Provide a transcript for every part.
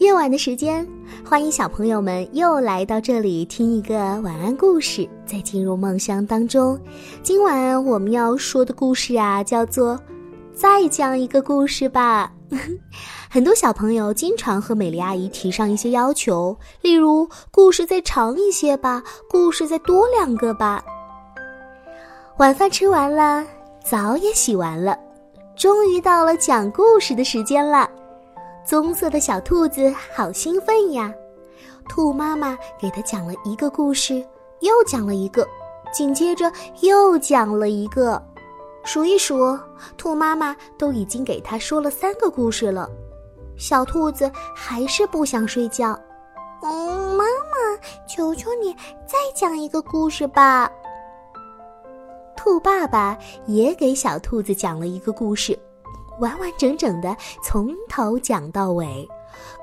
夜晚的时间，欢迎小朋友们又来到这里听一个晚安故事，在进入梦乡当中。今晚我们要说的故事啊，叫做《再讲一个故事吧》。很多小朋友经常和美丽阿姨提上一些要求，例如故事再长一些吧，故事再多两个吧。晚饭吃完了，澡也洗完了，终于到了讲故事的时间了。棕色的小兔子好兴奋呀！兔妈妈给它讲了一个故事，又讲了一个，紧接着又讲了一个。数一数，兔妈妈都已经给它说了三个故事了。小兔子还是不想睡觉。嗯，妈妈，求求你再讲一个故事吧。兔爸爸也给小兔子讲了一个故事。完完整整的从头讲到尾，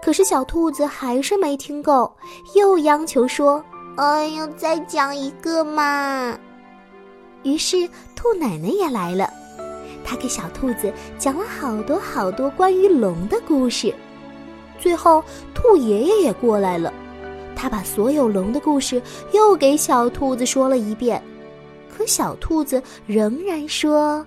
可是小兔子还是没听够，又央求说：“哎呀，再讲一个嘛！”于是兔奶奶也来了，她给小兔子讲了好多好多关于龙的故事。最后，兔爷爷也过来了，他把所有龙的故事又给小兔子说了一遍，可小兔子仍然说。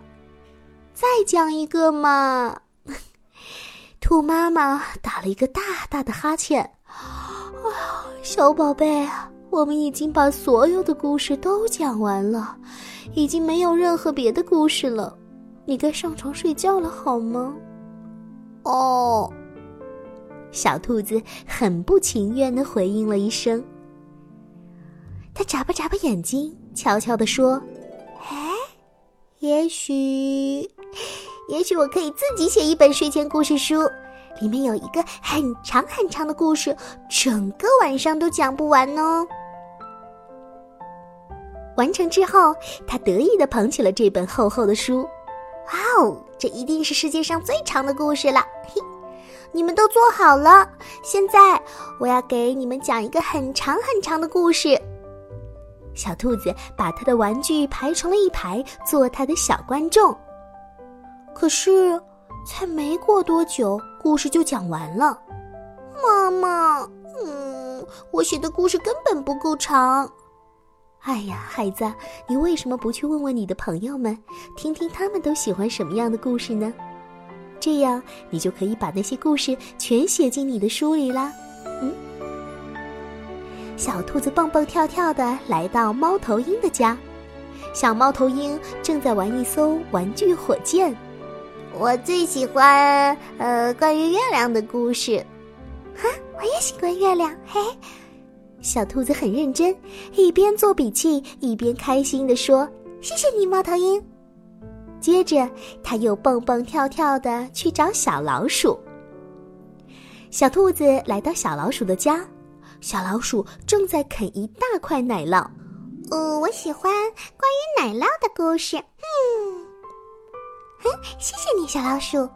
再讲一个嘛！兔妈妈打了一个大大的哈欠。啊，小宝贝，我们已经把所有的故事都讲完了，已经没有任何别的故事了，你该上床睡觉了，好吗？哦，小兔子很不情愿的回应了一声。他眨巴眨巴眼睛，悄悄的说：“，也许……”也许我可以自己写一本睡前故事书，里面有一个很长很长的故事，整个晚上都讲不完呢。完成之后，他得意的捧起了这本厚厚的书。哇哦，这一定是世界上最长的故事了！嘿，你们都坐好了，现在我要给你们讲一个很长很长的故事。小兔子把他的玩具排成了一排，做他的小观众。可是，才没过多久，故事就讲完了。妈妈，嗯，我写的故事根本不够长。哎呀，孩子，你为什么不去问问你的朋友们，听听他们都喜欢什么样的故事呢？这样，你就可以把那些故事全写进你的书里啦。嗯。小兔子蹦蹦跳跳的来到猫头鹰的家，小猫头鹰正在玩一艘玩具火箭。我最喜欢呃关于月亮的故事，哈，我也喜欢月亮。嘿，小兔子很认真，一边做笔记一边开心地说：“谢谢你，猫头鹰。”接着，他又蹦蹦跳跳的去找小老鼠。小兔子来到小老鼠的家，小老鼠正在啃一大块奶酪。哦，我喜欢关于奶酪的故事。嗯。哼，谢谢你，小老鼠。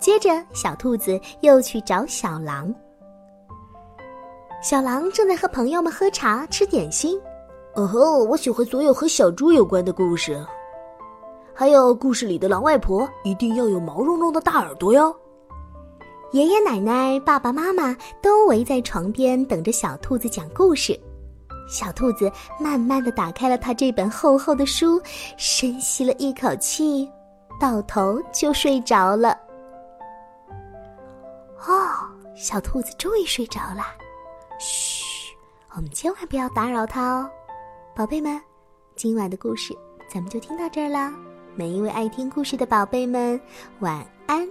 接着，小兔子又去找小狼。小狼正在和朋友们喝茶、吃点心。哦吼，我喜欢所有和小猪有关的故事，还有故事里的狼外婆一定要有毛茸茸的大耳朵哟。爷爷奶奶、爸爸妈妈都围在床边等着小兔子讲故事。小兔子慢慢的打开了他这本厚厚的书，深吸了一口气。到头就睡着了。哦，小兔子终于睡着了。嘘，我们千万不要打扰它哦，宝贝们。今晚的故事咱们就听到这儿啦。每一位爱听故事的宝贝们，晚安。